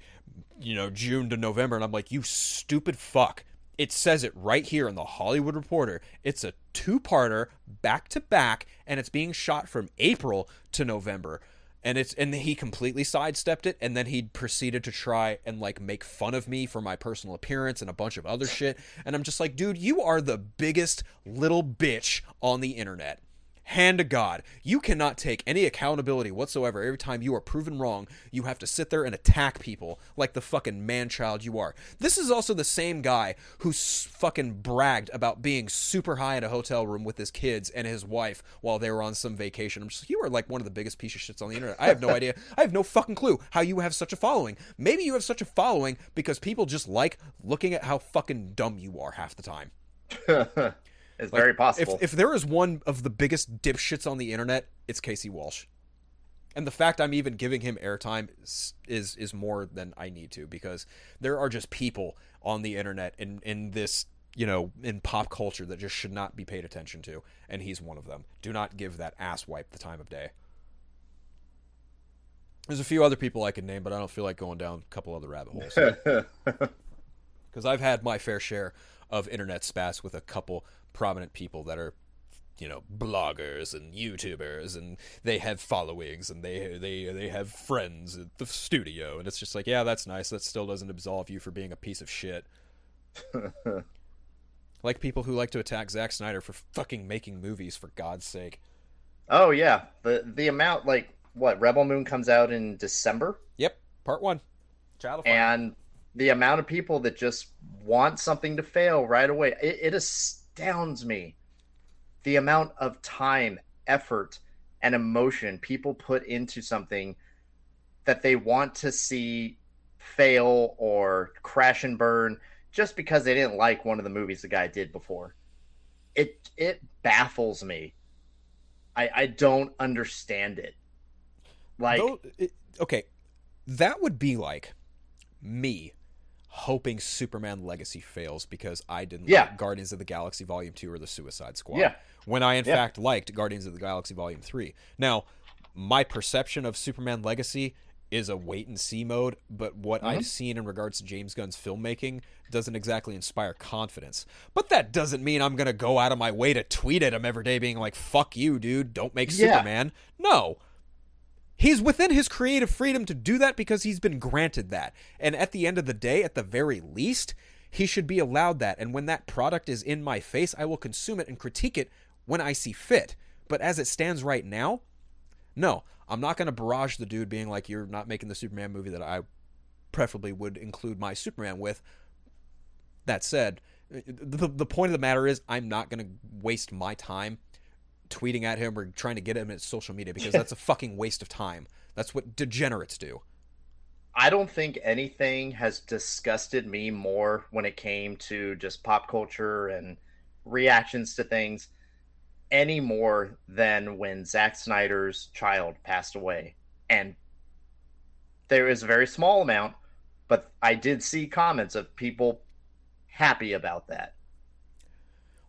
you know june to november and i'm like you stupid fuck it says it right here in the hollywood reporter. It's a two-parter back to back and it's being shot from april to november. And it's and he completely sidestepped it and then he proceeded to try and like make fun of me for my personal appearance and a bunch of other shit. And i'm just like dude you are the biggest little bitch on the internet hand to God, you cannot take any accountability whatsoever. Every time you are proven wrong, you have to sit there and attack people like the fucking man child you are. This is also the same guy who fucking bragged about being super high in a hotel room with his kids and his wife while they were on some vacation. I'm just, you are like one of the biggest piece of shits on the internet. I have no idea. I have no fucking clue how you have such a following. Maybe you have such a following because people just like looking at how fucking dumb you are half the time. it's very possible. If, if there is one of the biggest dipshits on the internet, it's Casey Walsh. And the fact I'm even giving him airtime is, is is more than I need to because there are just people on the internet in in this you know in pop culture that just should not be paid attention to, and he's one of them. Do not give that ass wipe the time of day. There's a few other people I could name, but I don't feel like going down a couple other rabbit holes because I've had my fair share of internet spats with a couple prominent people that are, you know, bloggers and YouTubers, and they have followings and they they they have friends at the studio, and it's just like, yeah, that's nice. That still doesn't absolve you for being a piece of shit. like people who like to attack Zack Snyder for fucking making movies, for God's sake. oh yeah, the the amount like what Rebel Moon comes out in December, Yep, part one. Child of Fire. and the amount of people that just want something to fail right away, it, it astounds me. The amount of time, effort, and emotion people put into something that they want to see fail or crash and burn just because they didn't like one of the movies the guy did before. It it baffles me. I I don't understand it. Like Though- it- okay, that would be like me hoping Superman Legacy fails because I didn't Yeah. like Guardians of the Galaxy Volume 2 or The Suicide Squad. Yeah. When I, in Yeah. fact, liked Guardians of the Galaxy Volume 3. Now, my perception of Superman Legacy is a wait and see mode, but what Mm-hmm. I've seen in regards to James Gunn's filmmaking doesn't exactly inspire confidence. But that doesn't mean I'm going to go out of my way to tweet at him every day being like, fuck you, dude, don't make Yeah. Superman. No. He's within his creative freedom to do that because he's been granted that. And at the end of the day, at the very least, he should be allowed that. And when that product is in my face, I will consume it and critique it when I see fit. But as it stands right now, no, I'm not going to barrage the dude being like, you're not making the Superman movie that I preferably would include my Superman with. That said, the, the point of the matter is, I'm not going to waste my time tweeting at him or trying to get him at social media because that's a fucking waste of time. That's what degenerates do. I don't think anything has disgusted me more when it came to just pop culture and reactions to things any more than when Zack Snyder's child passed away. And there is a very small amount, but I did see comments of people happy about that.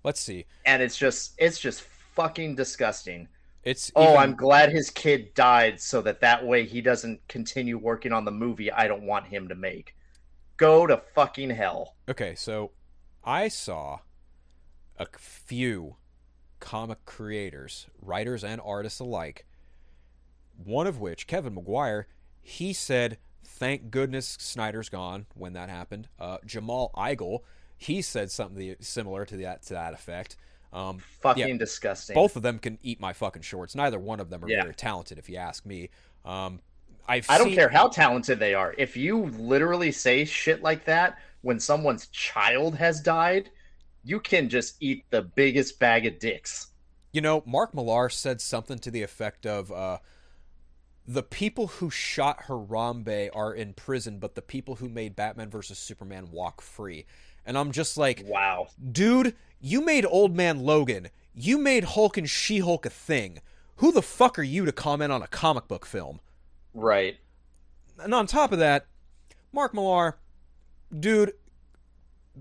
Let's see. And it's just it's just fucking disgusting. It's Oh, even- I'm glad his kid died so that that way he doesn't continue working on the movie I don't want him to make. Go to fucking hell. Okay, so I saw a few comic creators, writers and artists alike, one of which, Kevin Maguire, he said, Thank goodness Snyder's gone when that happened. Uh, Jamal Igle, he said something similar to that to that effect. Um, Fucking yeah, disgusting. both of them can eat my fucking shorts. Neither one of them are Yeah. very talented, if you ask me. Um, I've I don't seen- care how talented they are. If you literally say shit like that when someone's child has died, you can just eat the biggest bag of dicks. You know, Mark Millar said something to the effect of, uh, "The people who shot Harambe are in prison, but the people who made Batman versus Superman walk free." And I'm just like, Wow. dude, you made Old Man Logan. You made Hulk and She Hulk a thing. Who the fuck are you to comment on a comic book film? Right. And on top of that, Mark Millar, dude,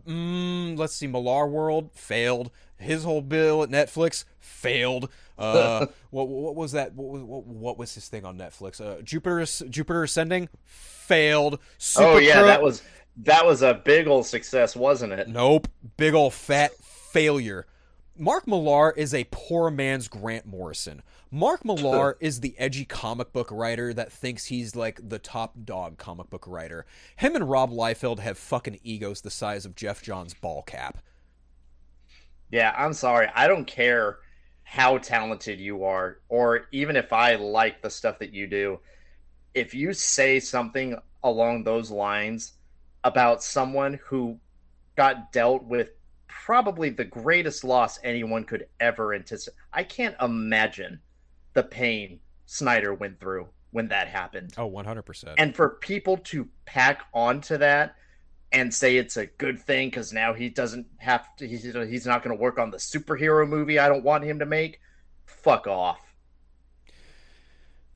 mm, let's see, Millarworld failed. His whole bill at Netflix failed. Uh, what, what was that? What, was- what, what was his thing on Netflix? Uh, Jupiter Jupiter Ascending failed. Super oh yeah, Crow- that was that was a big old success, wasn't it? Nope. Big old fat failure. Mark Millar is a poor man's Grant Morrison. Mark Millar is the edgy comic book writer that thinks he's like the top dog comic book writer. Him and Rob Liefeld have fucking egos the size of Geoff Johns' ball cap. Yeah, I'm sorry. I don't care how talented you are, or even if I like the stuff that you do. If you say something along those lines about someone who got dealt with probably the greatest loss anyone could ever anticipate, I can't imagine the pain Snyder went through when that happened. Oh, 100%. And for people to pack onto that and say it's a good thing because now he doesn't have to, he's, he's not going to work on the superhero movie I don't want him to make, fuck off.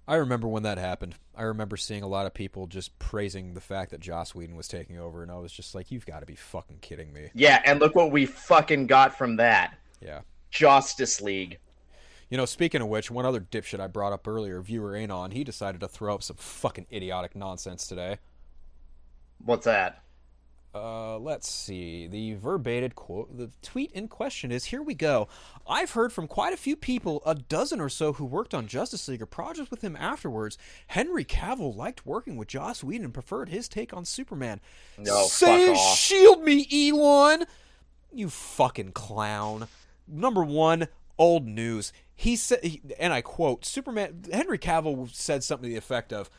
I remember when that happened. I remember seeing a lot of people just praising the fact that Joss Whedon was taking over, and I was just like, you've got to be fucking kidding me. Yeah, and look what we fucking got from that Yeah. Justice League. You know, speaking of which, one other dipshit I brought up earlier, viewer Anon, he decided to throw up some fucking idiotic nonsense today. What's that? Uh, let's see. The verbated quote, the tweet in question is Here we go. I've heard from quite a few people, a dozen or so, who worked on Justice League or projects with him afterwards. Henry Cavill liked working with Joss Whedon and preferred his take on Superman. No, Say, shield me, Elon! You fucking clown. Number one, old news. He said, and I quote, Superman, Henry Cavill said something to the effect of,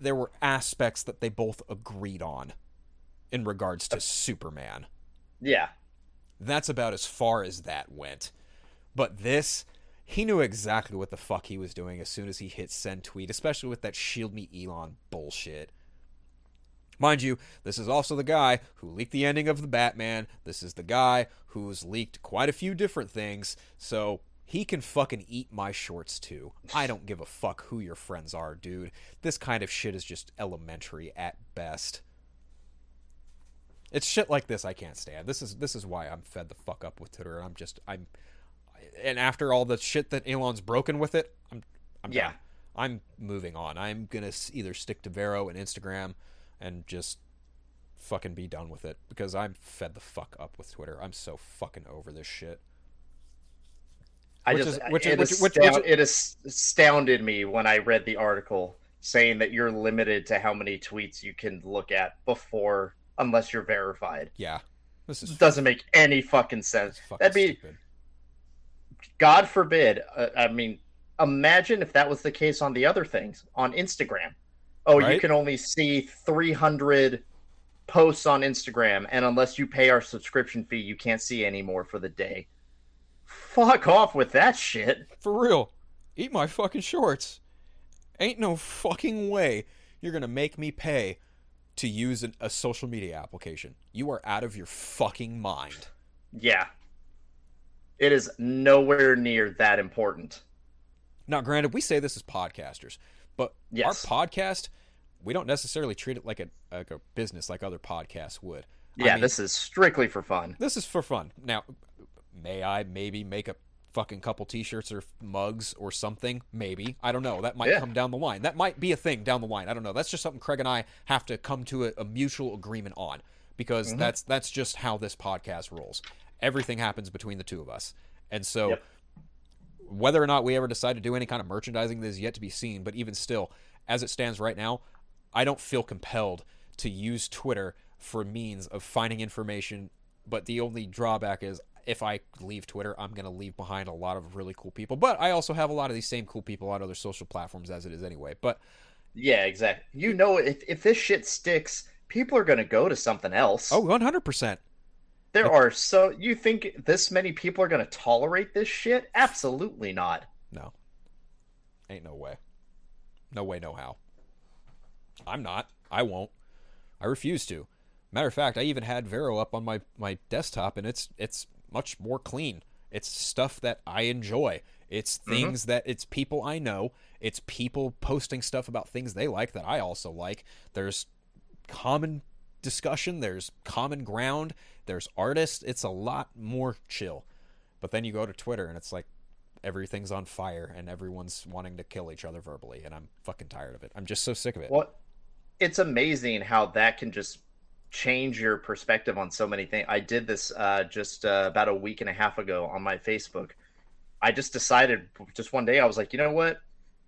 there were aspects that they both agreed on in regards to Superman. Yeah. That's about as far as that went. But this, he knew exactly what the fuck he was doing as soon as he hit send tweet, especially with that shield me Elon bullshit. Mind you, this is also the guy who leaked the ending of the Batman. This is the guy who's leaked quite a few different things, so he can fucking eat my shorts too. I don't give a fuck who your friends are, dude. This kind of shit is just elementary at best. It's shit like this I can't stand. This is this is why I'm fed the fuck up with Twitter. I'm just I'm and after all the shit that Elon's broken with it, I'm I'm Yeah. done. I'm moving on. I'm gonna either stick to Vero and Instagram and just fucking be done with it because I'm fed the fuck up with Twitter. I'm so fucking over this shit. I Which just is- which it, is- which- which- astound- which- it astounded me when I read the article saying that you're limited to how many tweets you can look at before unless you're verified. Yeah, this is doesn't make any fucking sense. fucking That'd be stupid. God forbid. Uh, I mean, imagine if that was the case on the other things on Instagram. Oh, you can only see 300 posts on Instagram, and unless you pay our subscription fee, you can't see any more for the day. Fuck off with that shit. For real. Eat my fucking shorts. Ain't no fucking way you're gonna make me pay to use an, a social media application. You are out of your fucking mind. Yeah. It is nowhere near that important. Now, granted, we say this as podcasters, but Yes. our podcast, we don't necessarily treat it like a like a business like other podcasts would. I Yeah, mean, this is strictly for fun. this is for fun. Now, may I maybe make a fucking couple t-shirts or mugs or something? Maybe. I don't know. That might Yeah. come down the line. That might be a thing down the line. I don't know. That's just something Craig and I have to come to a, a mutual agreement on because Mm-hmm. that's that's just how this podcast rolls. Everything happens between the two of us. And so Yep. whether or not we ever decide to do any kind of merchandising that is yet to be seen, but even still, as it stands right now, I don't feel compelled to use Twitter for means of finding information. But the only drawback is if I leave Twitter, I'm going to leave behind a lot of really cool people. But I also have a lot of these same cool people on other social platforms as it is anyway. But Yeah, exactly. You know, if, if this shit sticks, people are going to go to something else. oh, 100%. There are so you think this many people are going to tolerate this shit? Absolutely not. No. Ain't no way. No way, no how. I'm not. I won't. I refuse to. Matter of fact, I even had Vero up on my, my desktop and it's it's much more clean. It's stuff that I enjoy. It's mm-hmm. things that it's people I know. It's people posting stuff about things they like that I also like. There's common discussion, there's common ground, there's artists. It's a lot more chill. But then you go to Twitter and it's like everything's on fire and everyone's wanting to kill each other verbally and I'm fucking tired of it. I'm just so sick of it. Well, it's amazing how that can just change your perspective on so many things. I did this uh, just uh, about a week and a half ago on my Facebook. I just decided just one day I was like, you know what?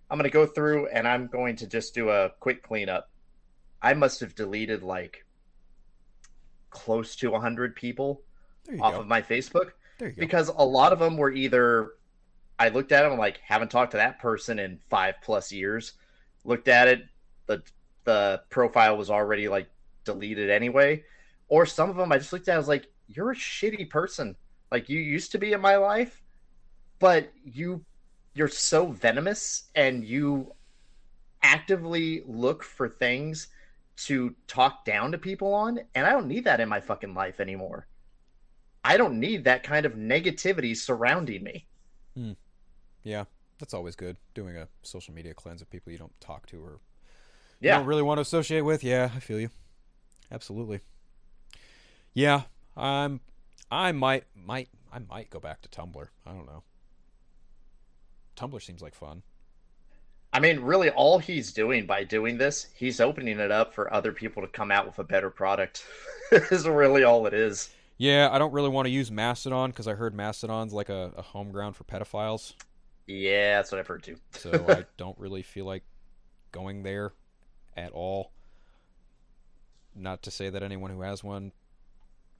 I'm going to go through and I'm going to just do a quick cleanup. I must have deleted like close to 100 people off go. of my Facebook go. because a lot of them were either I looked at them like haven't talked to that person in five plus years. Looked at it, the the profile was already like deleted anyway. Or some of them I just looked at I was like, you're a shitty person. Like you used to be in my life, but you you're so venomous and you actively look for things to talk down to people on, and I don't need that in my fucking life anymore. I don't need that kind of negativity surrounding me. Hmm. Yeah, that's always good. Doing a social media cleanse of people you don't talk to or Yeah. you don't really want to associate with. Yeah, I feel you. Absolutely. Yeah, I'm. I might might I might go back to Tumblr. I don't know. Tumblr seems like fun. I mean, really, all he's doing by doing this, he's opening it up for other people to come out with a better product. is really all it is. Yeah, I don't really want to use Mastodon because I heard Mastodon's like a, a home ground for pedophiles. Yeah, that's what I've heard too. So I don't really feel like going there at all. Not to say that anyone who has one,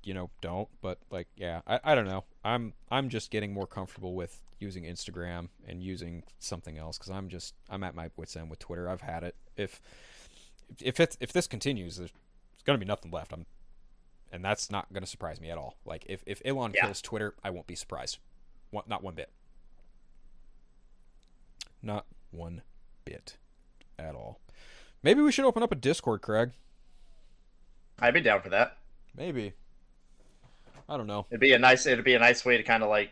you know, don't, but like, yeah, I, I don't know. I'm I'm just getting more comfortable with using Instagram and using something else because I'm just I'm at my wits end with Twitter. I've had it. If if it's if this continues, there's gonna be nothing left. I'm, and that's not gonna surprise me at all. Like if if Elon Yeah. kills Twitter, I won't be surprised. One, not one bit. Not one bit at all. Maybe we should open up a Discord, Craig. I'd be down for that. Maybe. I don't know. It'd be a nice. It'd be a nice way to kind of like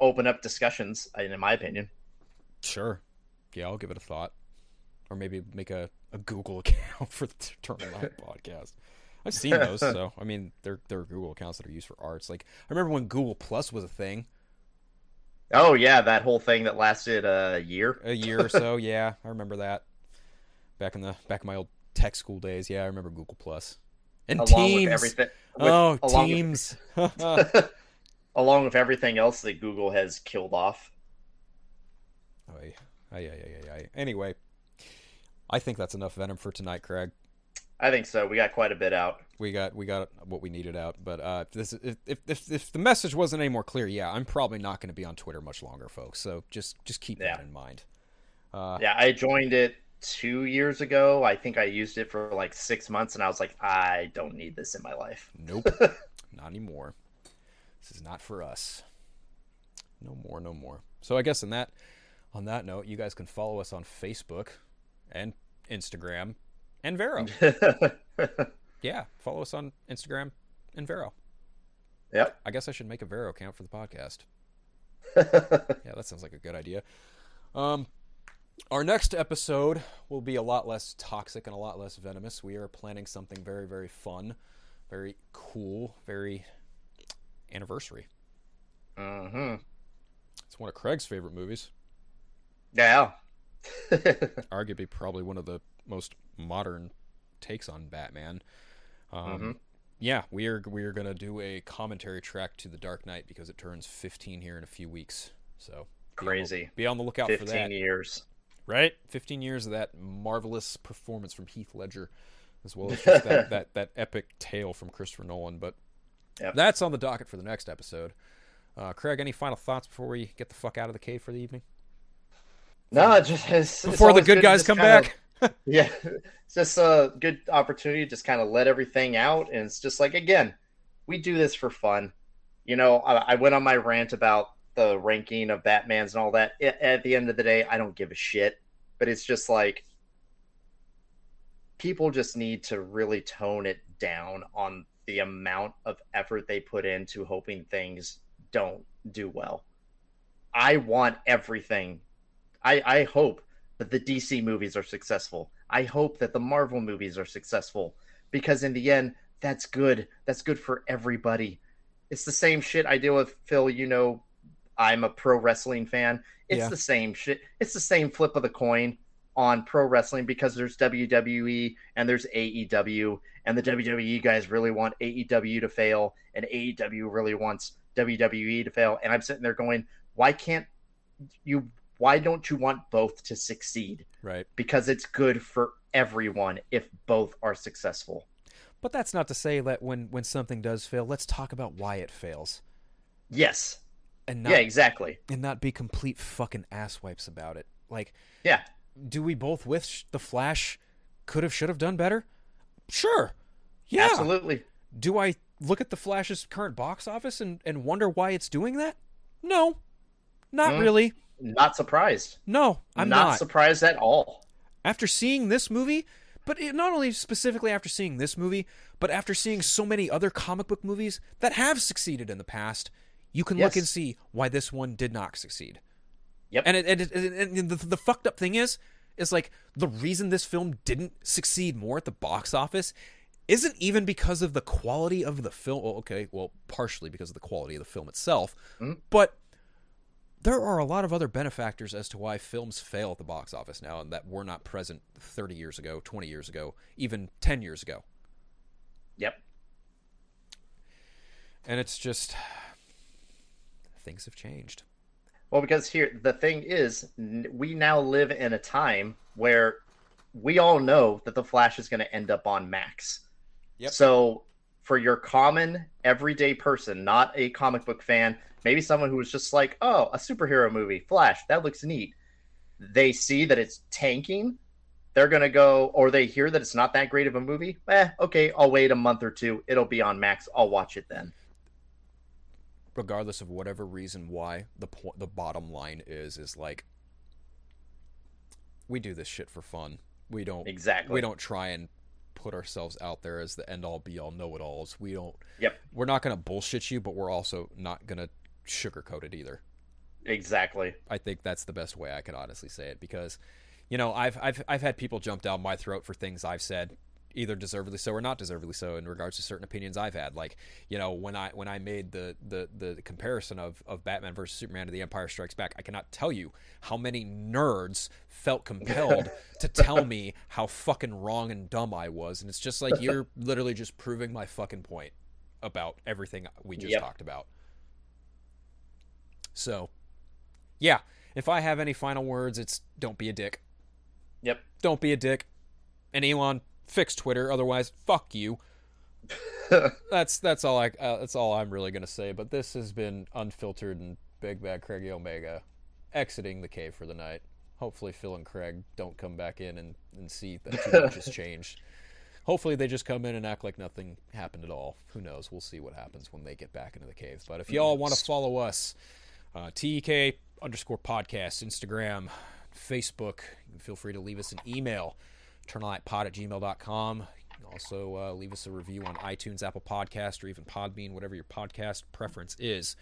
open up discussions, uh, in my opinion. Sure. Yeah, I'll give it a thought. Or maybe make a, a Google account for the Eternal Knight podcast. I've seen those, so I mean, they're they're Google accounts that are used for arts. Like I remember when Google Plus was a thing, Oh yeah, that whole thing that lasted a year. a year or so. yeah, I remember that. Back in the back in my old tech school days, yeah, I remember Google Plus and along Teams. with everything. with- oh, along with- Teams. along with everything else that Google has killed off. Ay, ay, ay, ay, ay, ay. Anyway, I think that's enough venom for tonight, Craig. I think so. We got quite a bit out. We got we got what we needed out. But uh, if this if, if if if the message wasn't any more clear, yeah, I'm probably not going to be on Twitter much longer, folks. So just just keep Yeah. that in mind. Uh, Yeah, I joined it two years ago. I think I used it for like six months, and I was like, I don't need this in my life. Nope, not anymore. This is not for us. No more, no more. So I guess in that on that note, you guys can follow us on Facebook and Instagram and Vero. yeah, follow us on Instagram and Vero. yep. I guess I should make a Vero account for the podcast. yeah, that sounds like a good idea. Um, our next episode will be a lot less toxic and a lot less venomous. We are planning something very, very fun, very cool, very anniversary. hmm It's one of Craig's favorite movies. Yeah. Arguably, probably one of the most modern takes on Batman. Um, Yeah, we are we are gonna do a commentary track to The Dark Knight because it turns 15 here in a few weeks. So be on the- Crazy. Be on the lookout for that. Fifteen years. Right? 15 years of that marvelous performance from Heath Ledger, as well as just that, that, that epic tale from Christopher Nolan. But Yep. that's on the docket for the next episode. Uh, Craig, any final thoughts before we get the fuck out of the cave for the evening? No, it just it's, it's Before the always good guys come back? yeah, it's just a good opportunity to just kind of let everything out, and it's just like again, we do this for fun. You know, I, I went on my rant about the ranking of Batman's and all that. A- At the end of the day, I don't give a shit. But it's just like people just need to really tone it down on the amount of effort they put into hoping things don't do well. I want everything. I I hope that the DC movies are successful. I hope that the Marvel movies are successful because in the end, that's good. That's good for everybody. It's the same shit I deal with, Phil. You know, I'm a pro wrestling fan. It's Yeah. the same shit. It's the same flip of the coin on pro wrestling because there's WWE and there's AEW, and the WWE guys really want AEW to fail, and AEW really wants WWE to fail. And I'm sitting there going, why can't you? Why don't you want both to succeed? Right. Because it's good for everyone if both are successful. But that's not to say that when when something does fail, let's talk about why it fails Yes. And not yeah, exactly. and not be complete fucking asswipes about it. Like, Yeah. do we both wish the Flash could have should have done better? Sure. Yeah. Absolutely. Do I look at the Flash's current box office and, and wonder why it's doing that? No. Not Mm. really. Not surprised. No, I'm not, not. surprised at all. after seeing this movie, but it, not only specifically after seeing this movie, but after seeing so many other comic book movies that have succeeded in the past, you can look and see why this one did not succeed. Yep. And, it, and, it, and the, the fucked up thing is, is like the reason this film didn't succeed more at the box office isn't even because of the quality of the film. Well, okay, well, partially because of the quality of the film itself, mm-hmm. but there are a lot of other benefactors as to why films fail at the box office now and that were not present 30 years ago, 20 years ago, even 10 years ago. Yep. And it's just things have changed. Well, because here the thing is, we now live in a time where we all know that the Flash is going to end up on Max. Yep. So, for your common everyday person, not a comic book fan, maybe someone who was just like, "Oh, a superhero movie, Flash, that looks neat." They see that it's tanking, they're going to go, or they hear that it's not that great of a movie. Eh, okay, I'll wait a month or two. It'll be on Max. I'll watch it then. Regardless of whatever reason why the po- the bottom line is is like we do this shit for fun. We don't Exactly. we don't try and put ourselves out there as the end all be all know it alls. We don't Yep. we're not going to bullshit you, but we're also not going to sugarcoat it either. Exactly. I think that's the best way I could honestly say it because, you know, I've I've I've had people jump down my throat for things I've said, either deservedly so or not deservedly so, in regards to certain opinions I've had. Like, you know, when I when I made the the the comparison of of Batman versus Superman to The Empire Strikes Back, I cannot tell you how many nerds felt compelled to tell me how fucking wrong and dumb I was, and it's just like you're literally just proving my fucking point about everything we just Yep. talked about. So, yeah, if I have any final words, it's don't be a dick. Yep. Don't be a dick. And Elon, fix Twitter. Otherwise, fuck you. that's that's all I uh, that's all I'm really gonna say. But this has been unfiltered and Big Bad Craiggy Omega, exiting the cave for the night. Hopefully, Phil and Craig don't come back in and, and see that too much has changed. Hopefully, they just come in and act like nothing happened at all. Who knows? We'll see what happens when they get back into the cave. But if y'all want to follow us, uh, TEK underscore podcast, Instagram, Facebook, feel free to leave us an email, eternalknightpod at gmail.com. You can also uh, leave us a review on iTunes, Apple Podcast, or even Podbean, whatever your podcast preference is.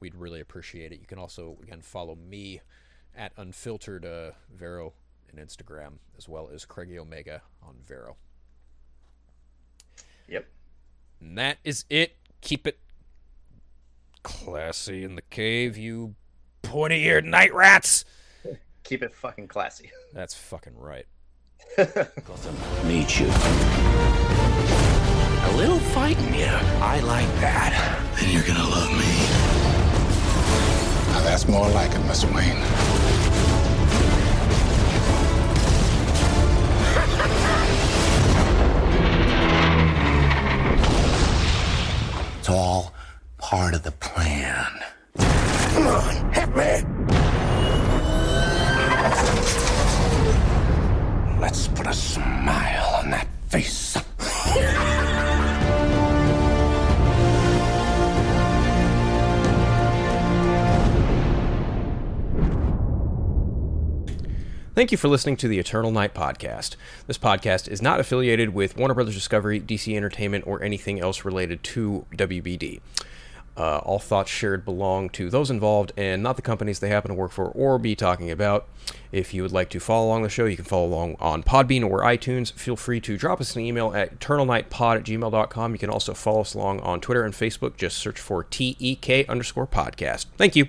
We'd really appreciate it. You can also, again, follow me at Unphiltered uh, Vero and Instagram, as well as Craiggy Omega on Vero. Yep. And that is it. Keep it classy in the cave, you pointy eared night rats. Keep it fucking classy. That's fucking right. Need you. A little fighting, yeah. I like that. Then you're gonna love me. Now that's more like it, Mr. Wayne. It's all part of the plan. Come on, hit me. Let's put a smile on that face. Thank you for listening to the Eternal Knight Podcast. This podcast is not affiliated with Warner Brothers Discovery, DC Entertainment, or anything else related to WBD. Uh, all thoughts shared belong to those involved and not the companies they happen to work for or be talking about. If you would like to follow along the show, you can follow along on Podbean or iTunes. Feel free to drop us an email at eternalknightpod at gmail.com. You can also follow us along on Twitter and Facebook. Just search for TEK underscore podcast. Thank you.